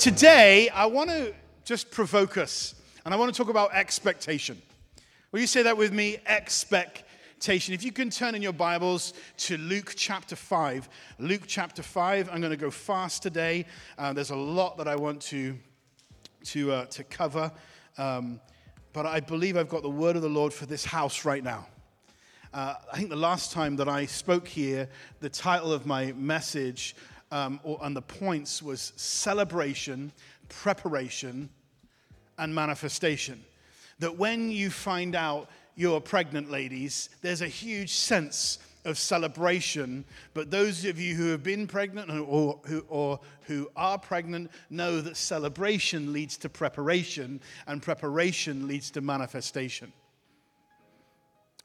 Today, I want to just provoke us, and I want to talk about expectation. Will you say that with me? Expectation. If you can turn in your Bibles to Luke chapter 5. Luke chapter 5, I'm going to go fast today. Uh, there's a lot that I want to, to, uh, to cover, um, but I believe I've got the word of the Lord for this house right now. Uh, I think the last time that I spoke here, the title of my message um, or, and the points was celebration, preparation, and manifestation. That when you find out you're pregnant, ladies, there's a huge sense of celebration. But those of you who have been pregnant or who, or who are pregnant know that celebration leads to preparation, and preparation leads to manifestation.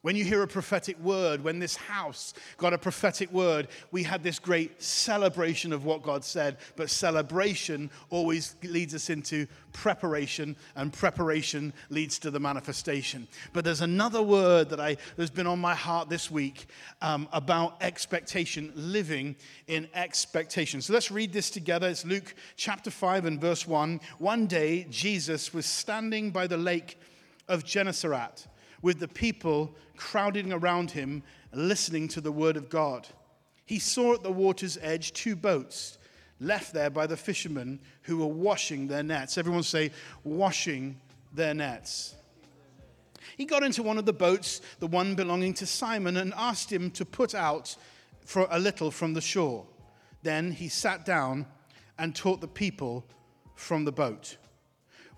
When you hear a prophetic word, when this house got a prophetic word, we had this great celebration of what God said. But celebration always leads us into preparation, and preparation leads to the manifestation. But there's another word that I, has been on my heart this week um, about expectation, living in expectation. So let's read this together. It's Luke chapter 5 and verse 1. One day, Jesus was standing by the lake of Gennesaret with the people crowding around him, listening to the word of God. He saw at the water's edge two boats left there by the fishermen who were washing their nets. Everyone say, washing their nets. He got into one of the boats, the one belonging to Simon, and asked him to put out for a little from the shore. Then he sat down and taught the people from the boat.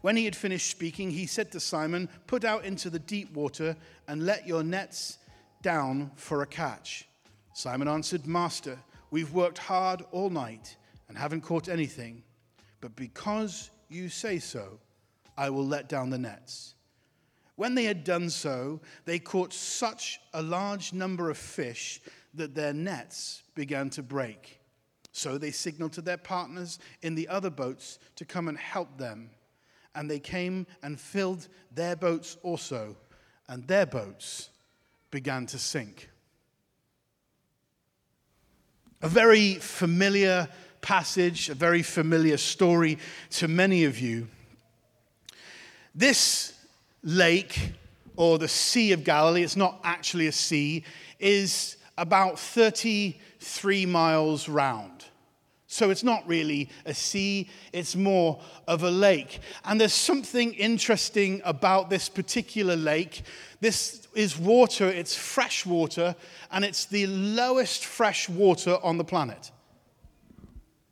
When he had finished speaking, he said to Simon, Put out into the deep water and let your nets down for a catch. Simon answered, Master, we've worked hard all night and haven't caught anything, but because you say so, I will let down the nets. When they had done so, they caught such a large number of fish that their nets began to break. So they signaled to their partners in the other boats to come and help them and they came and filled their boats also, and their boats began to sink. A very familiar passage, a very familiar story to many of you. This lake, or the Sea of Galilee, it's not actually a sea, is about 33 miles round. So it's not really a sea, it's more of a lake. And there's something interesting about this particular lake. This is water, it's fresh water, and it's the lowest fresh water on the planet.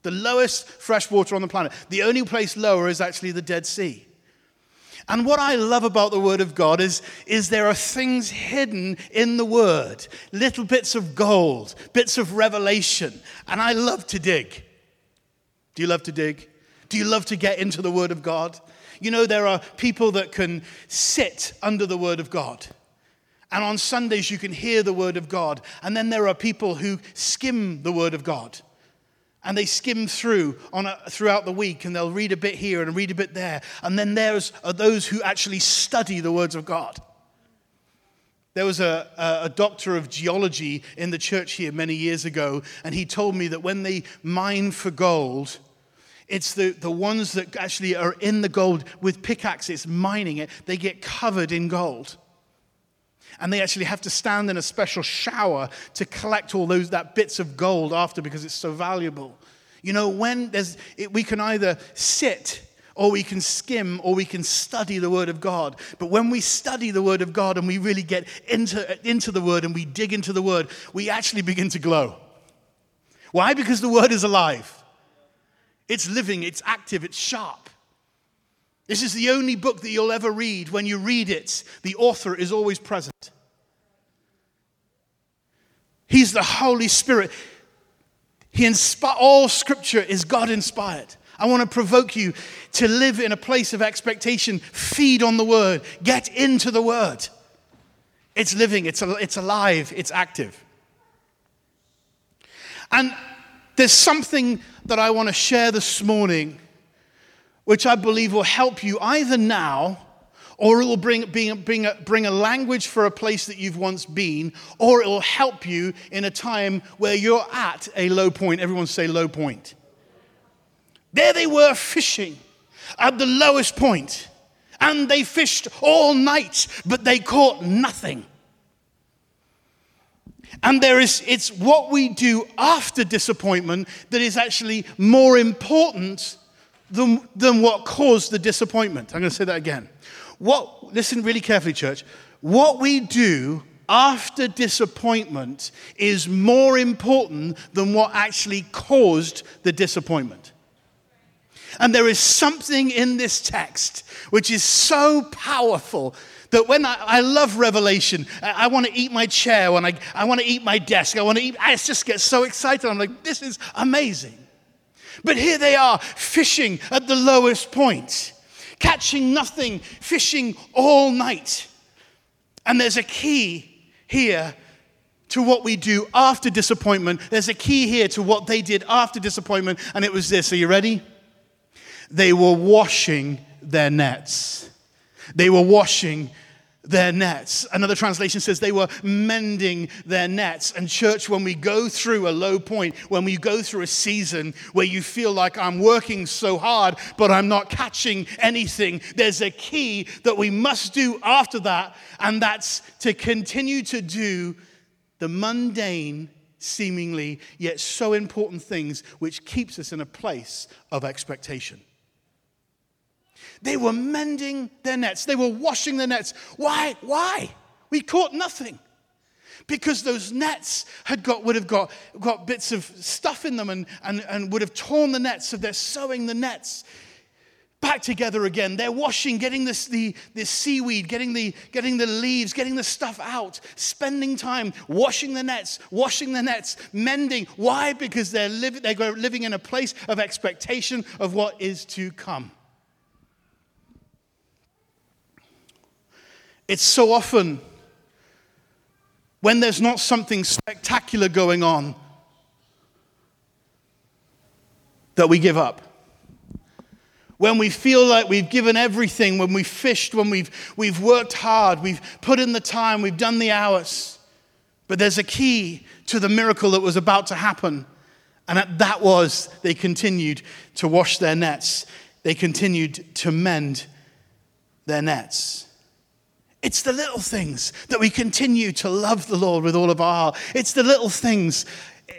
The lowest fresh water on the planet. The only place lower is actually the Dead Sea. And what I love about the Word of God is, is there are things hidden in the Word, little bits of gold, bits of revelation. And I love to dig. Do you love to dig? Do you love to get into the Word of God? You know, there are people that can sit under the Word of God. And on Sundays, you can hear the Word of God. And then there are people who skim the Word of God. And they skim through on a, throughout the week and they'll read a bit here and read a bit there. And then there's are those who actually study the words of God. There was a, a, doctor of geology in the church here many years ago, and he told me that when they mine for gold, it's the, the ones that actually are in the gold with pickaxes mining it, they get covered in gold. And they actually have to stand in a special shower to collect all those that bits of gold after because it's so valuable. You know, when there's, it, we can either sit or we can skim or we can study the Word of God. But when we study the Word of God and we really get into, into the Word and we dig into the Word, we actually begin to glow. Why? Because the Word is alive. It's living, it's active, it's sharp. This is the only book that you'll ever read. When you read it, the author is always present. He's the Holy Spirit. He inspi- all scripture is God inspired. I want to provoke you to live in a place of expectation. Feed on the word. Get into the word. It's living, it's, it's alive, it's active. And there's something that I want to share this morning, which I believe will help you either now or it will bring, bring, bring, a, bring a language for a place that you've once been, or it will help you in a time where you're at a low point. Everyone say low point. There they were fishing at the lowest point, and they fished all night, but they caught nothing. And there is, it's what we do after disappointment that is actually more important than, than what caused the disappointment. I'm going to say that again. What, listen really carefully, church. What we do after disappointment is more important than what actually caused the disappointment. And there is something in this text which is so powerful that when I, I love Revelation, I, I want to eat my chair, when I, I want to eat my desk, I want to eat, I just get so excited. I'm like, this is amazing. But here they are fishing at the lowest point, catching nothing, fishing all night. And there's a key here to what we do after disappointment. There's a key here to what they did after disappointment, and it was this. Are you ready? They were washing their nets. They were washing their nets. Another translation says they were mending their nets. And, church, when we go through a low point, when we go through a season where you feel like I'm working so hard, but I'm not catching anything, there's a key that we must do after that, and that's to continue to do the mundane, seemingly yet so important things which keeps us in a place of expectation. They were mending their nets, they were washing their nets. Why? Why? We caught nothing. Because those nets had got, would have got, got bits of stuff in them and, and, and would have torn the nets. So they're sewing the nets back together again. They're washing, getting this, the, this seaweed, getting the, getting the leaves, getting the stuff out, spending time washing the nets, washing the nets, mending. Why? Because they're, li- they're living in a place of expectation of what is to come. It's so often when there's not something spectacular going on that we give up. When we feel like we've given everything, when we've fished, when we've, we've worked hard, we've put in the time, we've done the hours. But there's a key to the miracle that was about to happen. And that was they continued to wash their nets, they continued to mend their nets. It's the little things that we continue to love the Lord with all of our heart. It's the little things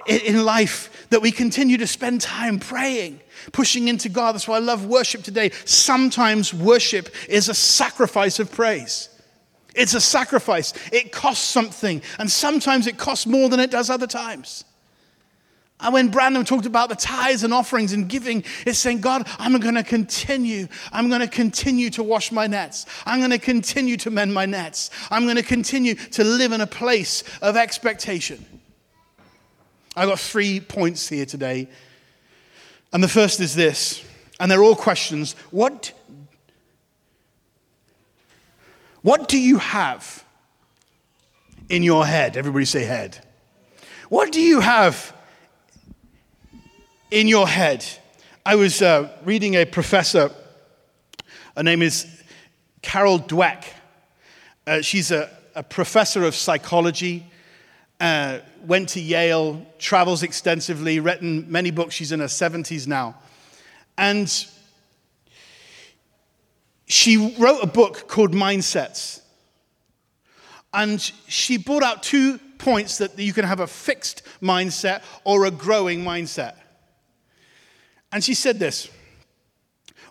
in life that we continue to spend time praying, pushing into God. That's why I love worship today. Sometimes worship is a sacrifice of praise. It's a sacrifice. It costs something, and sometimes it costs more than it does other times. And when Brandon talked about the tithes and offerings and giving, it's saying, God, I'm going to continue. I'm going to continue to wash my nets. I'm going to continue to mend my nets. I'm going to continue to live in a place of expectation. I've got three points here today. And the first is this, and they're all questions. What, what do you have in your head? Everybody say head. What do you have in your head. I was uh, reading a professor, her name is Carol Dweck. Uh, she's a, a, professor of psychology, uh, went to Yale, travels extensively, written many books. She's in her 70s now. And she wrote a book called Mindsets. And she brought out two points that you can have a fixed mindset or a growing mindset. And she said this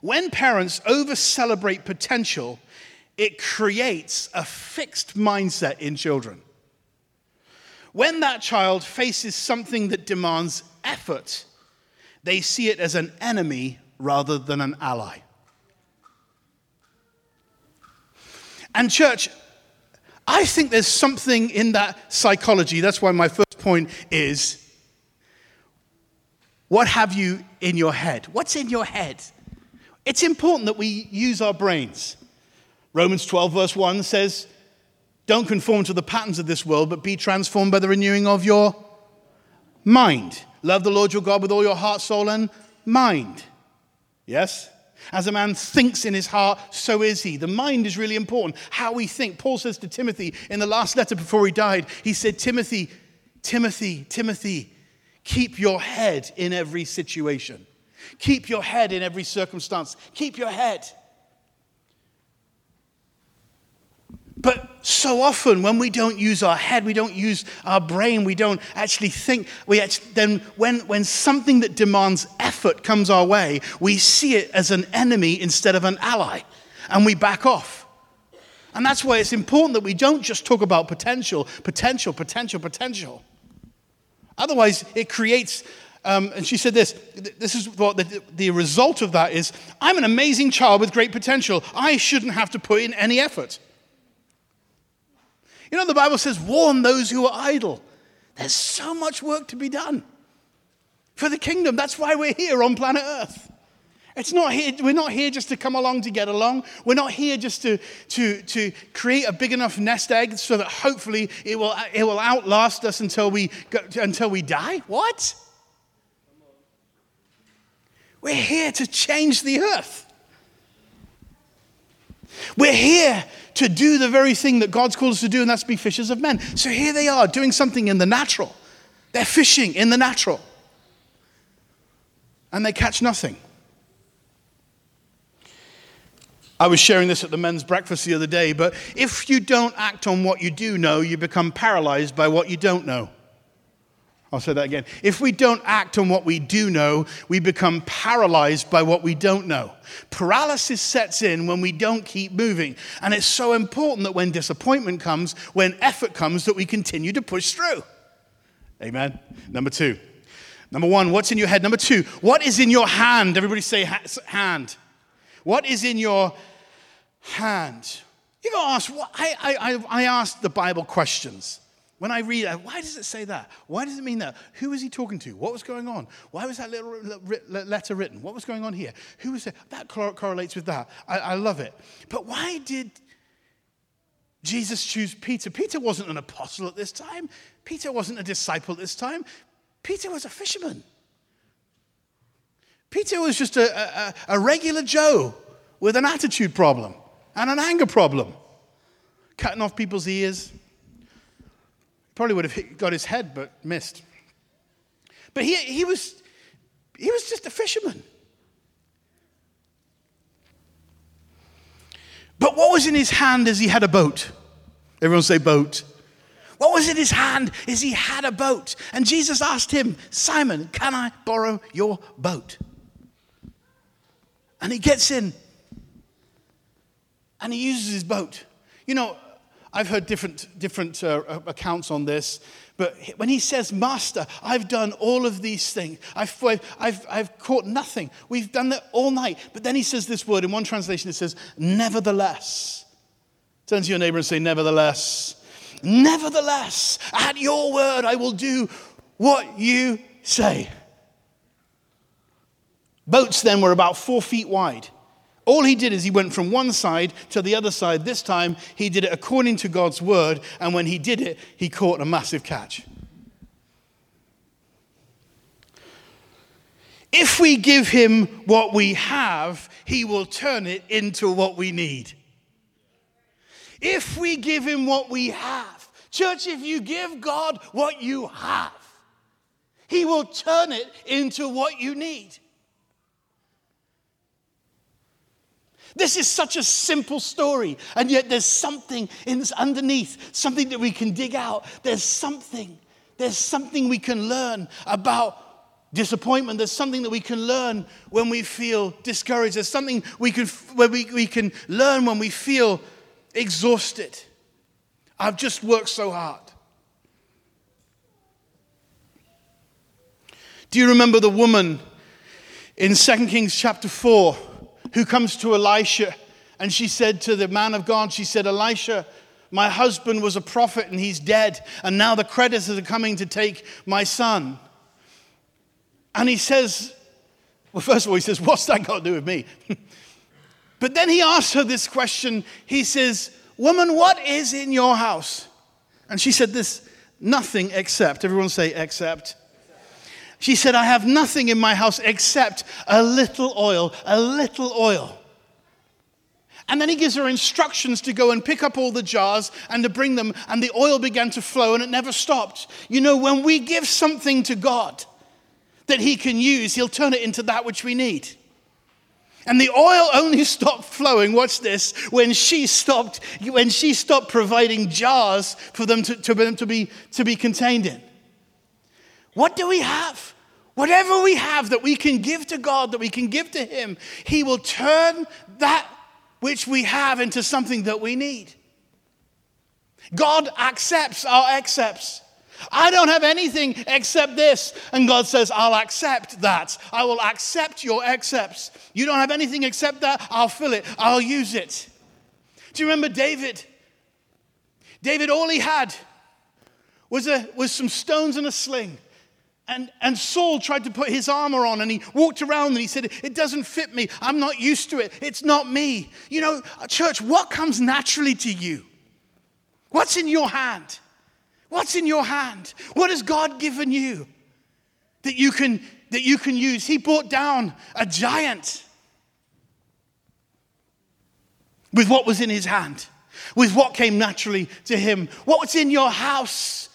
When parents over celebrate potential, it creates a fixed mindset in children. When that child faces something that demands effort, they see it as an enemy rather than an ally. And, church, I think there's something in that psychology. That's why my first point is what have you in your head? What's in your head? It's important that we use our brains. Romans 12, verse 1 says, Don't conform to the patterns of this world, but be transformed by the renewing of your mind. Love the Lord your God with all your heart, soul, and mind. Yes? As a man thinks in his heart, so is he. The mind is really important. How we think. Paul says to Timothy in the last letter before he died, he said, Timothy, Timothy, Timothy, Keep your head in every situation. Keep your head in every circumstance. Keep your head. But so often, when we don't use our head, we don't use our brain, we don't actually think, we actually, then when, when something that demands effort comes our way, we see it as an enemy instead of an ally, and we back off. And that's why it's important that we don't just talk about potential, potential, potential, potential. Otherwise, it creates, um, and she said this this is what the, the result of that is I'm an amazing child with great potential. I shouldn't have to put in any effort. You know, the Bible says, warn those who are idle. There's so much work to be done for the kingdom. That's why we're here on planet Earth. It's not here, we're not here just to come along to get along. We're not here just to, to, to create a big enough nest egg so that hopefully it will, it will outlast us until we, go, until we die. What? We're here to change the earth. We're here to do the very thing that God's called us to do, and that's be fishers of men. So here they are doing something in the natural. They're fishing in the natural. And they catch nothing. I was sharing this at the men's breakfast the other day, but if you don't act on what you do know, you become paralyzed by what you don't know. I'll say that again. If we don't act on what we do know, we become paralyzed by what we don't know. Paralysis sets in when we don't keep moving. And it's so important that when disappointment comes, when effort comes, that we continue to push through. Amen. Number two. Number one, what's in your head? Number two, what is in your hand? Everybody say hand. What is in your hand? You go ask, I, I, I ask the Bible questions. When I read it, why does it say that? Why does it mean that? Who was he talking to? What was going on? Why was that little letter written? What was going on here? Who was it? That correlates with that. I, I love it. But why did Jesus choose Peter? Peter wasn't an apostle at this time. Peter wasn't a disciple at this time. Peter was a fisherman. Peter was just a, a, a regular Joe with an attitude problem and an anger problem, cutting off people's ears. Probably would have hit, got his head, but missed. But he, he, was, he was just a fisherman. But what was in his hand as he had a boat? Everyone say boat. What was in his hand as he had a boat? And Jesus asked him, Simon, can I borrow your boat? And he gets in and he uses his boat. You know, I've heard different, different uh, accounts on this, but when he says, Master, I've done all of these things, I've, I've, I've caught nothing, we've done that all night. But then he says this word, in one translation it says, Nevertheless. Turn to your neighbor and say, Nevertheless. Nevertheless, at your word, I will do what you say. Boats then were about four feet wide. All he did is he went from one side to the other side. This time, he did it according to God's word, and when he did it, he caught a massive catch. If we give him what we have, he will turn it into what we need. If we give him what we have, church, if you give God what you have, he will turn it into what you need. This is such a simple story, and yet there's something in this underneath, something that we can dig out. There's something, there's something we can learn about disappointment. There's something that we can learn when we feel discouraged. There's something we can, where we, we can learn when we feel exhausted. I've just worked so hard. Do you remember the woman in 2 Kings chapter 4? Who comes to Elisha. And she said to the man of God, She said, Elisha, my husband was a prophet and he's dead. And now the creditors are coming to take my son. And he says, Well, first of all, he says, What's that got to do with me? but then he asks her this question. He says, Woman, what is in your house? And she said, This, nothing except. Everyone say, except she said, I have nothing in my house except a little oil, a little oil. And then he gives her instructions to go and pick up all the jars and to bring them, and the oil began to flow and it never stopped. You know, when we give something to God, that He can use, He'll turn it into that which we need. And the oil only stopped flowing, watch this, when she stopped, when she stopped providing jars for them to, to, to, be, to be contained in. What do we have? Whatever we have that we can give to God, that we can give to Him, He will turn that which we have into something that we need. God accepts our accepts. I don't have anything except this. And God says, I'll accept that. I will accept your accepts. You don't have anything except that. I'll fill it. I'll use it. Do you remember David? David, all he had was, a, was some stones and a sling. And, and Saul tried to put his armor on and he walked around and he said, It doesn't fit me. I'm not used to it. It's not me. You know, church, what comes naturally to you? What's in your hand? What's in your hand? What has God given you that you can, that you can use? He brought down a giant with what was in his hand, with what came naturally to him. What was in your house?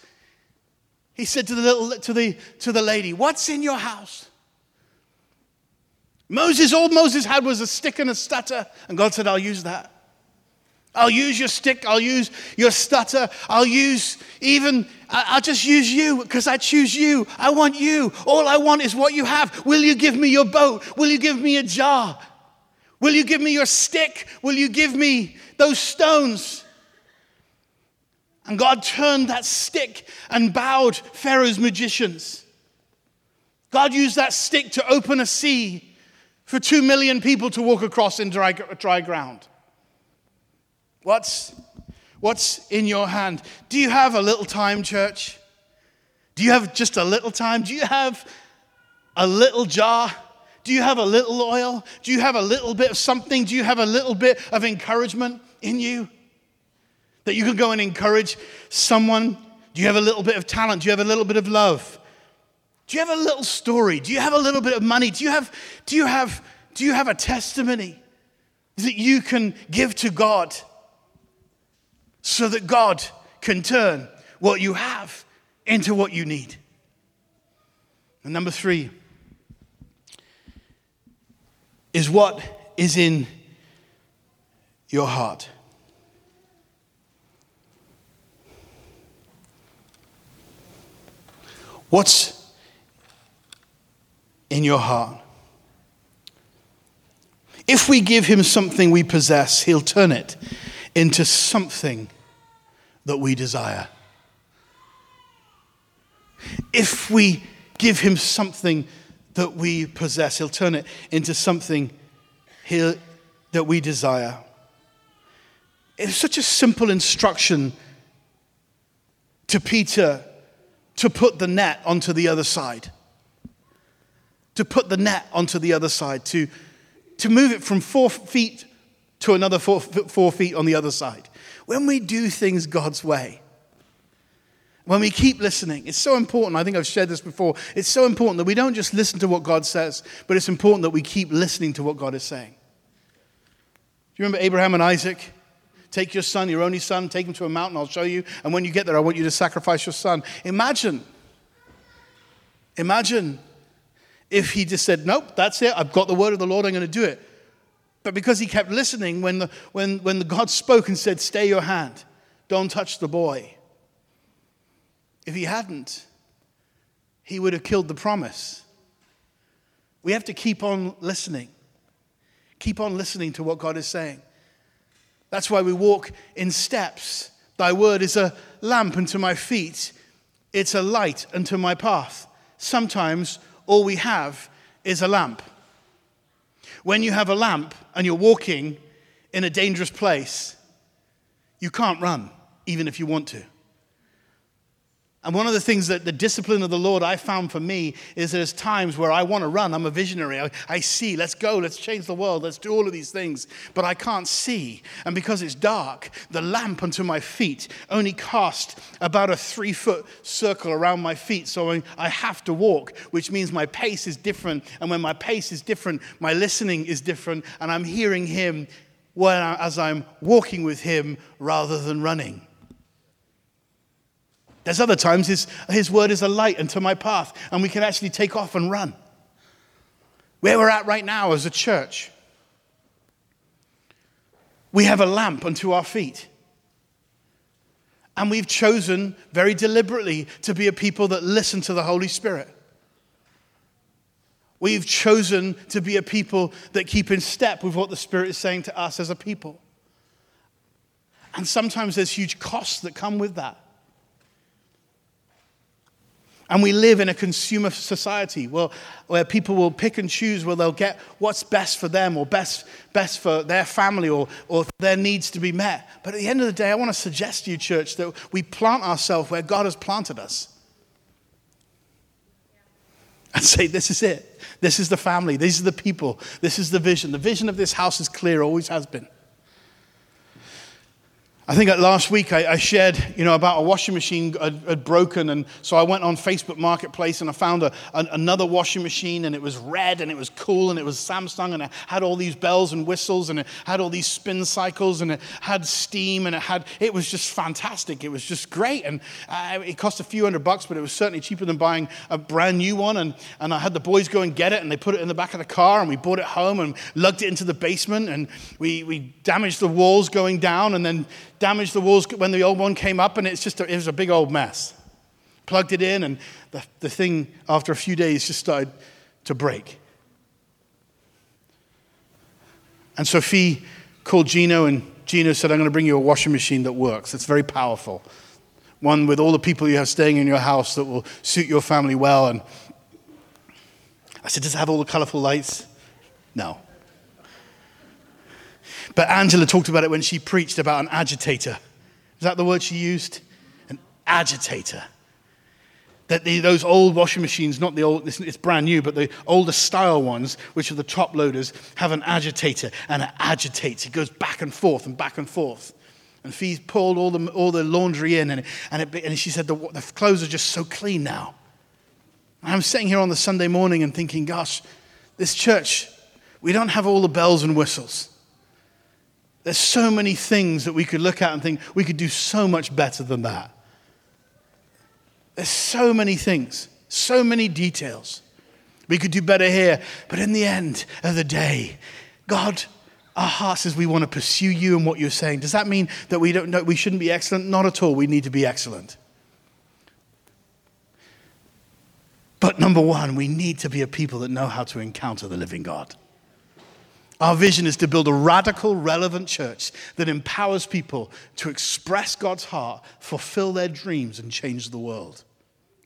He said to the, little, to the, to the lady, What's in your house? Moses, all Moses had was a stick and a stutter. And God said, I'll use that. I'll use your stick. I'll use your stutter. I'll use even, I'll just use you because I choose you. I want you. All I want is what you have. Will you give me your boat? Will you give me a jar? Will you give me your stick? Will you give me those stones? And God turned that stick and bowed Pharaoh's magicians. God used that stick to open a sea for two million people to walk across in dry, dry ground. What's, what's in your hand? Do you have a little time, church? Do you have just a little time? Do you have a little jar? Do you have a little oil? Do you have a little bit of something? Do you have a little bit of encouragement in you? That you can go and encourage someone? Do you have a little bit of talent? Do you have a little bit of love? Do you have a little story? Do you have a little bit of money? Do you have, do you have, do you have a testimony that you can give to God? so that God can turn what you have into what you need. And number three is what is in your heart. What's in your heart? If we give him something we possess, he'll turn it into something that we desire. If we give him something that we possess, he'll turn it into something that we desire. It's such a simple instruction to Peter to put the net onto the other side. To put the net onto the other side, to, to move it from four feet to another four, four feet on the other side. When we do things God's way, when we keep listening, it's so important. I think I've shared this before. It's so important that we don't just listen to what God says, but it's important that we keep listening to what God is saying. Do you remember Abraham and Isaac? Take your son, your only son, take him to a mountain, I'll show you. And when you get there, I want you to sacrifice your son. Imagine, imagine if he just said, Nope, that's it. I've got the word of the Lord, I'm going to do it. But because he kept listening when, the, when, when the God spoke and said, Stay your hand, don't touch the boy. If he hadn't, he would have killed the promise. We have to keep on listening. Keep on listening to what God is saying. That's why we walk in steps. Thy word is a lamp unto my feet, it's a light unto my path. Sometimes all we have is a lamp. When you have a lamp and you're walking in a dangerous place, you can't run, even if you want to. And one of the things that the discipline of the Lord I found for me is there's times where I want to run. I'm a visionary. I, I, see, let's go, let's change the world, let's do all of these things. But I can't see. And because it's dark, the lamp unto my feet only cast about a three foot circle around my feet. So I have to walk, which means my pace is different. And when my pace is different, my listening is different. And I'm hearing Him as I'm walking with Him rather than running. There's other times his, his word is a light unto my path, and we can actually take off and run. Where we're at right now as a church, we have a lamp unto our feet. And we've chosen very deliberately to be a people that listen to the Holy Spirit. We've chosen to be a people that keep in step with what the Spirit is saying to us as a people. And sometimes there's huge costs that come with that. And we live in a consumer society well, where people will pick and choose where they'll get what's best for them or best, best for their family or, or their needs to be met. But at the end of the day, I want to suggest to you, church, that we plant ourselves where God has planted us. And say, this is it. This is the family. These are the people. This is the vision. The vision of this house is clear, always has been. I think last week I, I, shared, you know, about a washing machine had, had, broken, and so I went on Facebook Marketplace and I found a, an, another washing machine, and it was red, and it was cool, and it was Samsung, and it had all these bells and whistles, and it had all these spin cycles, and it had steam, and it had, it was just fantastic. It was just great, and uh, it cost a few hundred bucks, but it was certainly cheaper than buying a brand new one. And, and I had the boys go and get it, and they put it in the back of the car, and we brought it home and lugged it into the basement, and we, we damaged the walls going down, and then damaged the walls when the old one came up, and it's just a, it was a big old mess. Plugged it in, and the, the thing, after a few days, just started to break. And Sophie called Gino, and Gino said, I'm going to bring you a washing machine that works. It's very powerful. One with all the people you have staying in your house that will suit your family well. And I said, Does it have all the colorful lights? No. But Angela talked about it when she preached about an agitator. Is that the word she used? An agitator. That the, those old washing machines, not the old, it's, brand new, but the older style ones, which are the top loaders, have an agitator and it agitates. It goes back and forth and back and forth. And Fee pulled all the, all the laundry in, and, and, it, and she said, the, the clothes are just so clean now. And I'm sitting here on the Sunday morning and thinking, gosh, this church, we don't have all the bells and whistles. There's so many things that we could look at and think we could do so much better than that. There's so many things, so many details. We could do better here. But in the end of the day, God, our heart says we want to pursue you and what you're saying. Does that mean that we, don't know, we shouldn't be excellent? Not at all. We need to be excellent. But number one, we need to be a people that know how to encounter the living God. Our vision is to build a radical, relevant church that empowers people to express God's heart, fulfill their dreams, and change the world.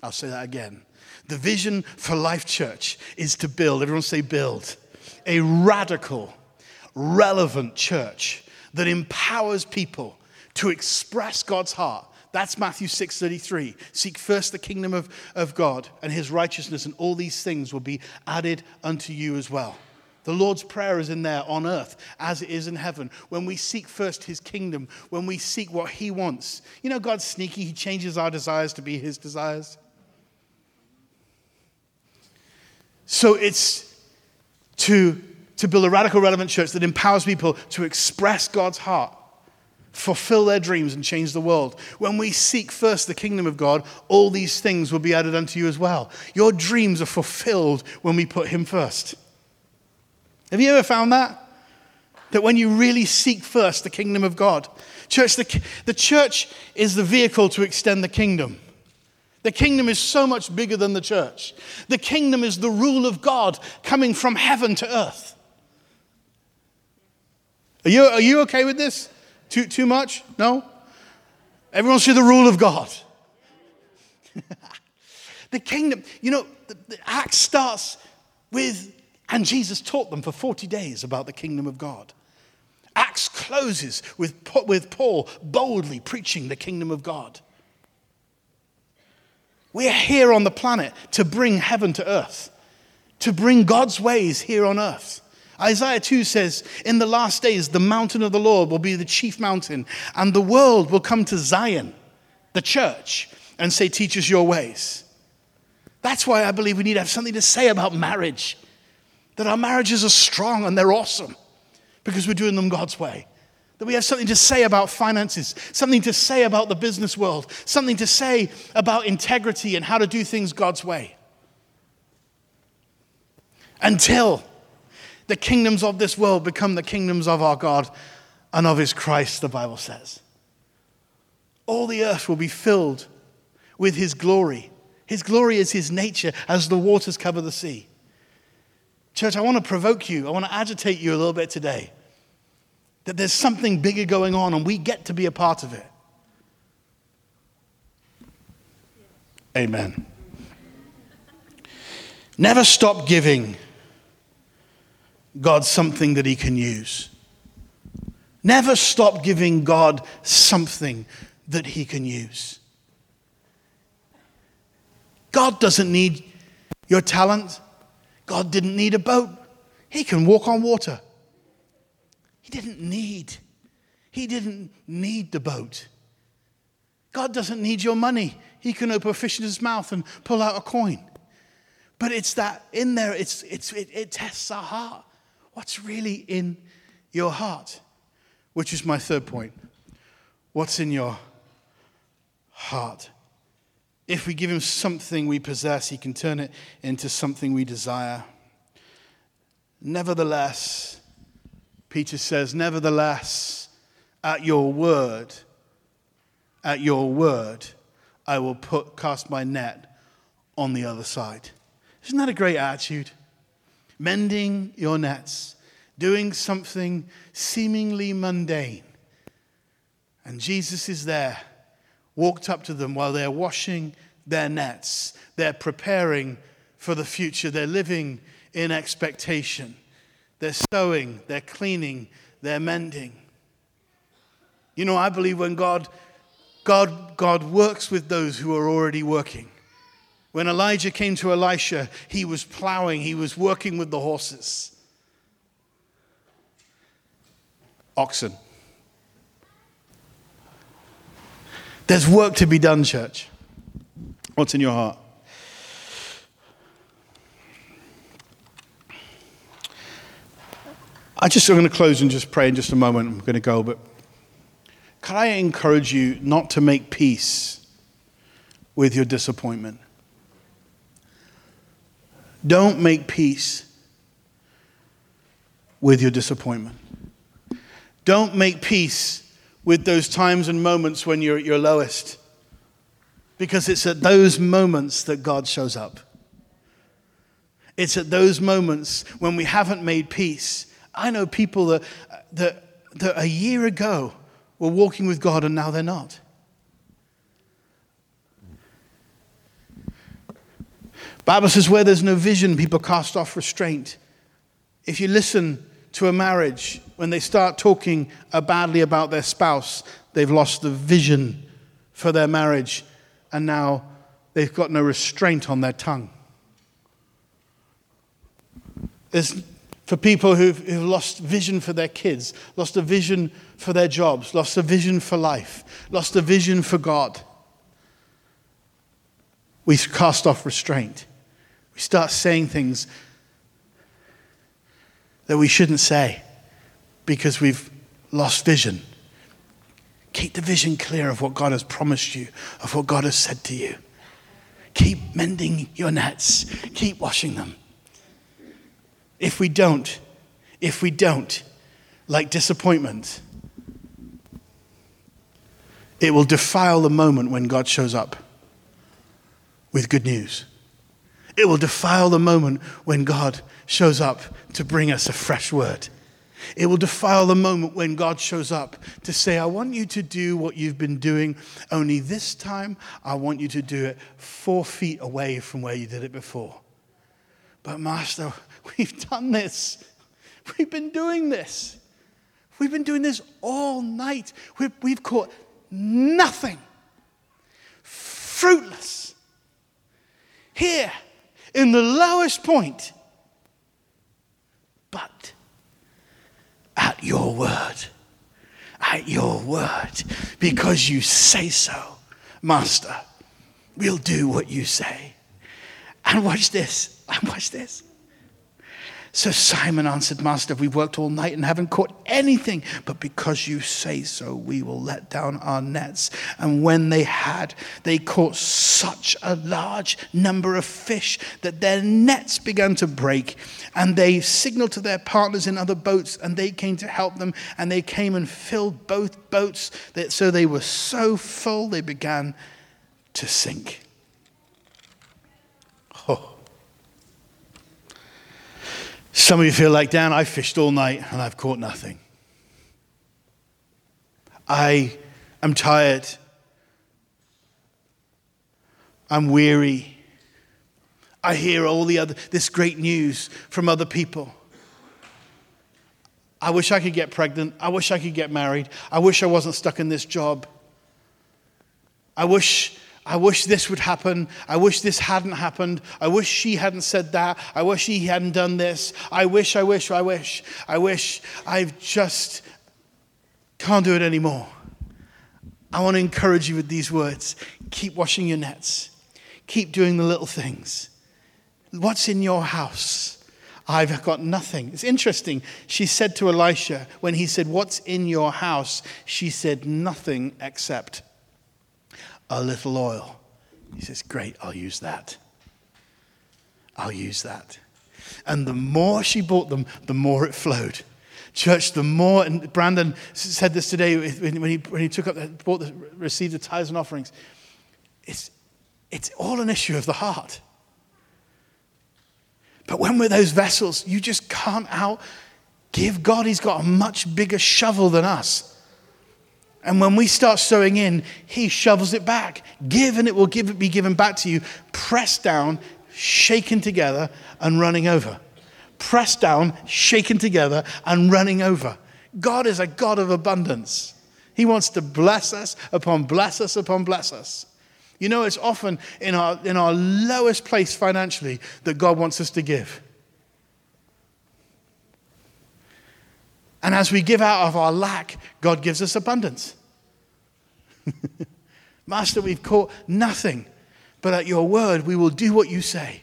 I'll say that again. The vision for Life Church is to build, everyone say build, a radical, relevant church that empowers people to express God's heart. That's Matthew 6:33. Seek first the kingdom of, of God and his righteousness, and all these things will be added unto you as well. The Lord's Prayer is in there on earth as it is in heaven. When we seek first His kingdom, when we seek what He wants. You know, God's sneaky. He changes our desires to be His desires. So it's to, to build a radical, relevant church that empowers people to express God's heart, fulfill their dreams, and change the world. When we seek first the kingdom of God, all these things will be added unto you as well. Your dreams are fulfilled when we put Him first. Have you ever found that? That when you really seek first the kingdom of God, church, the, the church is the vehicle to extend the kingdom. The kingdom is so much bigger than the church. The kingdom is the rule of God coming from heaven to earth. Are you, are you okay with this? Too, too much? No? Everyone see the rule of God. the kingdom, you know, the, the Acts starts with and Jesus taught them for 40 days about the kingdom of God. Acts closes with, with Paul boldly preaching the kingdom of God. We are here on the planet to bring heaven to earth, to bring God's ways here on earth. Isaiah 2 says, In the last days, the mountain of the Lord will be the chief mountain, and the world will come to Zion, the church, and say, Teach us your ways. That's why I believe we need to have something to say about marriage that our marriages are strong and they're awesome because we're doing them God's way. That we have something to say about finances, something to say about the business world, something to say about integrity and how to do things God's way. Until the kingdoms of this world become the kingdoms of our God and of his Christ, the Bible says. All the earth will be filled with his glory. His glory is his nature as the waters cover the sea. Church, I want to provoke you, I want to agitate you a little bit today. That there's something bigger going on and we get to be a part of it. Amen. Never stop giving God something that He can use. Never stop giving God something that He can use. God doesn't need your talent. God didn't need a boat. He can walk on water. He didn't need. He didn't need the boat. God doesn't need your money. He can open a fish in his mouth and pull out a coin. But it's that in there, it's, it's, it, it tests our heart. What's really in your heart? Which is my third point. What's in your heart? If we give him something we possess, he can turn it into something we desire. Nevertheless, Peter says, Nevertheless, at your word, at your word, I will put, cast my net on the other side. Isn't that a great attitude? Mending your nets, doing something seemingly mundane. And Jesus is there walked up to them while they're washing their nets. They're preparing for the future. They're living in expectation. They're sowing, they're cleaning, they're mending. You know, I believe when God, God, God works with those who are already working. When Elijah came to Elisha, he was plowing, he was working with the horses. Oxen. There's work to be done, church. What's in your heart? I just I'm going to close and just pray in just a moment. I'm going to go, but can I encourage you not to make peace with your disappointment? Don't make peace with your disappointment. Don't make peace with those times and moments when you're at your lowest. Because it's at those moments that God shows up. It's at those moments when we haven't made peace. I know people that, that, that a year ago were walking with God and now they're not. Bible says where there's no vision, people cast off restraint. If you listen to a marriage, when they start talking badly about their spouse, they've lost the vision for their marriage, and now they've got no restraint on their tongue. There's, for people who've, who've lost vision for their kids, lost a vision for their jobs, lost a vision for life, lost a vision for God, we cast off restraint. We start saying things that we shouldn't say because we've lost vision. Keep the vision clear of what God has promised you, of what God has said to you. Keep mending your nets, keep washing them. If we don't, if we don't, like disappointment, it will defile the moment when God shows up with good news. It will defile the moment when God shows up to bring us a fresh word. It will defile the moment when God shows up to say, I want you to do what you've been doing, only this time I want you to do it four feet away from where you did it before. But, Master, we've done this. We've been doing this. We've been doing this all night. We've, we've caught nothing. Fruitless. Here, in the lowest point, but at your word, at your word, because you say so, Master, we'll do what you say. And watch this, and watch this. So Simon answered, Master, we've worked all night and haven't caught anything, but because you say so, we will let down our nets. And when they had, they caught such a large number of fish that their nets began to break. And they signaled to their partners in other boats, and they came to help them. And they came and filled both boats. So they were so full, they began to sink. Some of you feel like, Dan, I fished all night and I've caught nothing. I am tired. I'm weary. I hear all the other, this great news from other people. I wish I could get pregnant. I wish I could get married. I wish I wasn't stuck in this job. I wish I wish this would happen. I wish this hadn't happened. I wish she hadn't said that. I wish he hadn't done this. I wish, I wish, I wish. I wish I just can't do it anymore. I want to encourage you with these words. Keep washing your nets. Keep doing the little things. What's in your house? I've got nothing. It's interesting. She said to Elisha, when he said, What's in your house? She said, Nothing except a little oil. He says, Great, I'll use that. I'll use that. And the more she bought them, the more it flowed. Church, the more, and Brandon said this today when he, when he took up, bought the, received the tithes and offerings. It's, it's all an issue of the heart. But when we're those vessels, you just can't out give God. He's got a much bigger shovel than us. And when we start sowing in, he shovels it back. Give and it will give, be given back to you, pressed down, shaken together, and running over. Pressed down, shaken together, and running over. God is a God of abundance. He wants to bless us upon bless us upon bless us. You know, it's often in our, in our lowest place financially that God wants us to give. And as we give out of our lack, God gives us abundance. Master, we've caught nothing, but at your word, we will do what you say.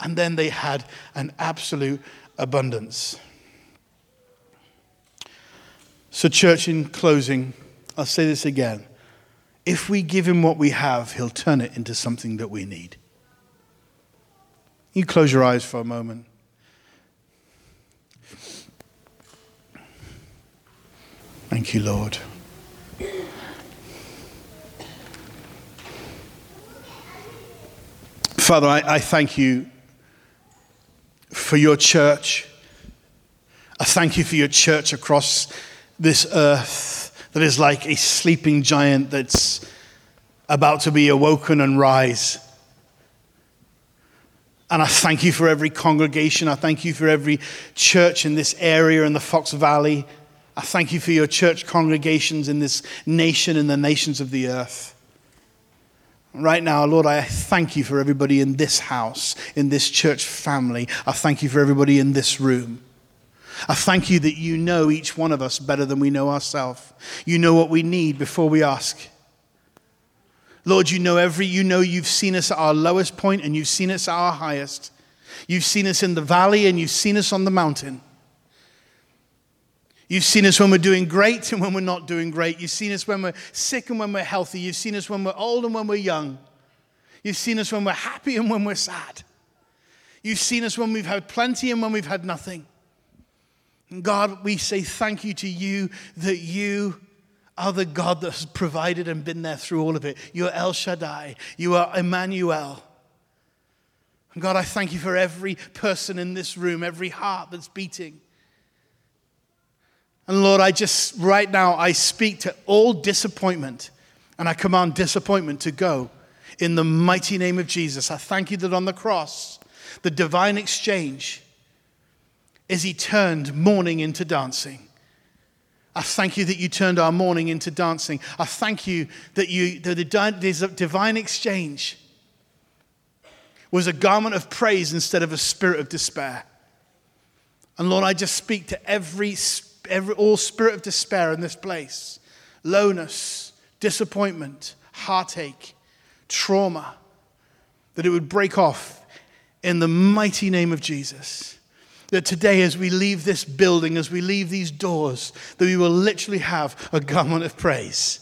And then they had an absolute abundance. So, church, in closing, I'll say this again. If we give him what we have, he'll turn it into something that we need. You close your eyes for a moment. Thank you, Lord. Father, I, I, thank you for your church. I thank you for your church across this earth that is like a sleeping giant that's about to be awoken and rise. And I thank you for every congregation. I thank you for every church in this area in the Fox Valley. I thank you for your church congregations in this nation and the nations of the earth. Right now, Lord, I thank you for everybody in this house, in this church family. I thank you for everybody in this room. I thank you that you know each one of us better than we know ourselves. You know what we need before we ask. Lord, you know every, you know you've seen us at our lowest point and you've seen us at our highest. You've seen us in the valley and you've seen us on the mountain. You've seen us when we're doing great and when we're not doing great. You've seen us when we're sick and when we're healthy. You've seen us when we're old and when we're young. You've seen us when we're happy and when we're sad. You've seen us when we've had plenty and when we've had nothing. And God, we say thank you to you that you are the God that has provided and been there through all of it. You're El Shaddai. You are Emmanuel. And God, I thank you for every person in this room, every heart that's beating. And Lord, I just, right now, I speak to all disappointment and I command disappointment to go in the mighty name of Jesus. I thank you that on the cross, the divine exchange is He turned mourning into dancing. I thank you that you turned our mourning into dancing. I thank you that you, that the divine exchange was a garment of praise instead of a spirit of despair. And Lord, I just speak to every spirit every, all spirit of despair in this place, lowness, disappointment, heartache, trauma, that it would break off in the mighty name of Jesus. that today, as we leave this building, as we leave these doors, that we will literally have a garment of praise.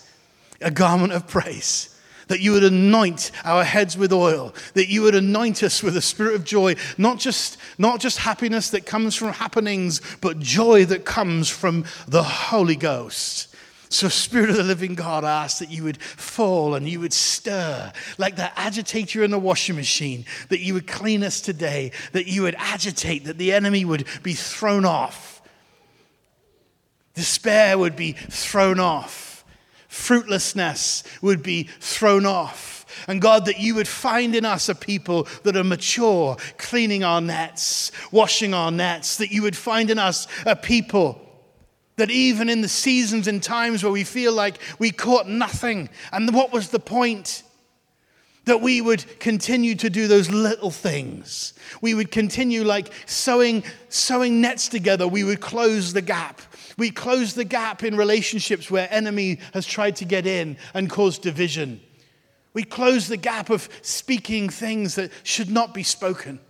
A garment of praise. That you would anoint our heads with oil, that you would anoint us with a spirit of joy, not just, not just happiness that comes from happenings, but joy that comes from the Holy Ghost. So, Spirit of the living God, I ask that you would fall and you would stir like that agitator in the washing machine, that you would clean us today, that you would agitate, that the enemy would be thrown off, despair would be thrown off, fruitlessness would be thrown off. And God, that you would find in us a people that are mature, cleaning our nets, washing our nets, that you would find in us a people that even in the seasons and times where we feel like we caught nothing, and what was the point? That we would continue to do those little things. We would continue like sewing, sewing nets together. We would close the gap. We close the gap in relationships where enemy has tried to get in and cause division. We close the gap of speaking things that should not be spoken.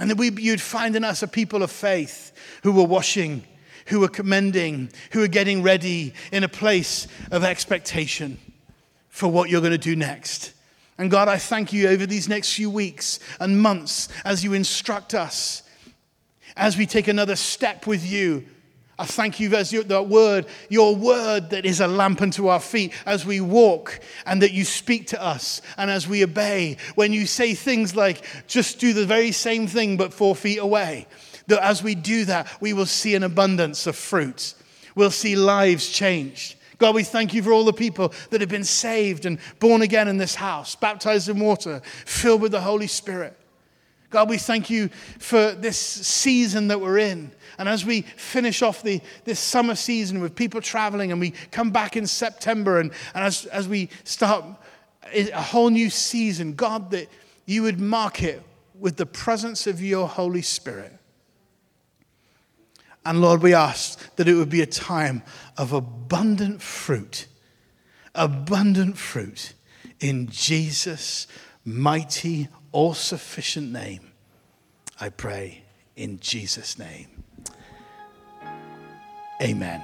And that we, you'd find in us a people of faith who were washing who are commending, who are getting ready in a place of expectation for what you're going to do next. And God, I thank you over these next few weeks and months as you instruct us, as we take another step with you. I thank you as your, the word, your word that is a lamp unto our feet as we walk and that you speak to us and as we obey. When you say things like, just do the very same thing but four feet away that as we do that, we will see an abundance of fruit. We'll see lives changed. God, we thank you for all the people that have been saved and born again in this house, baptized in water, filled with the Holy Spirit. God, we thank you for this season that we're in. And as we finish off the, this summer season with people traveling and we come back in September and, and as, as we start a whole new season, God, that you would mark it with the presence of your Holy Spirit. And Lord, we ask that it would be a time of abundant fruit, abundant fruit in Jesus' mighty, all sufficient name. I pray in Jesus' name. Amen.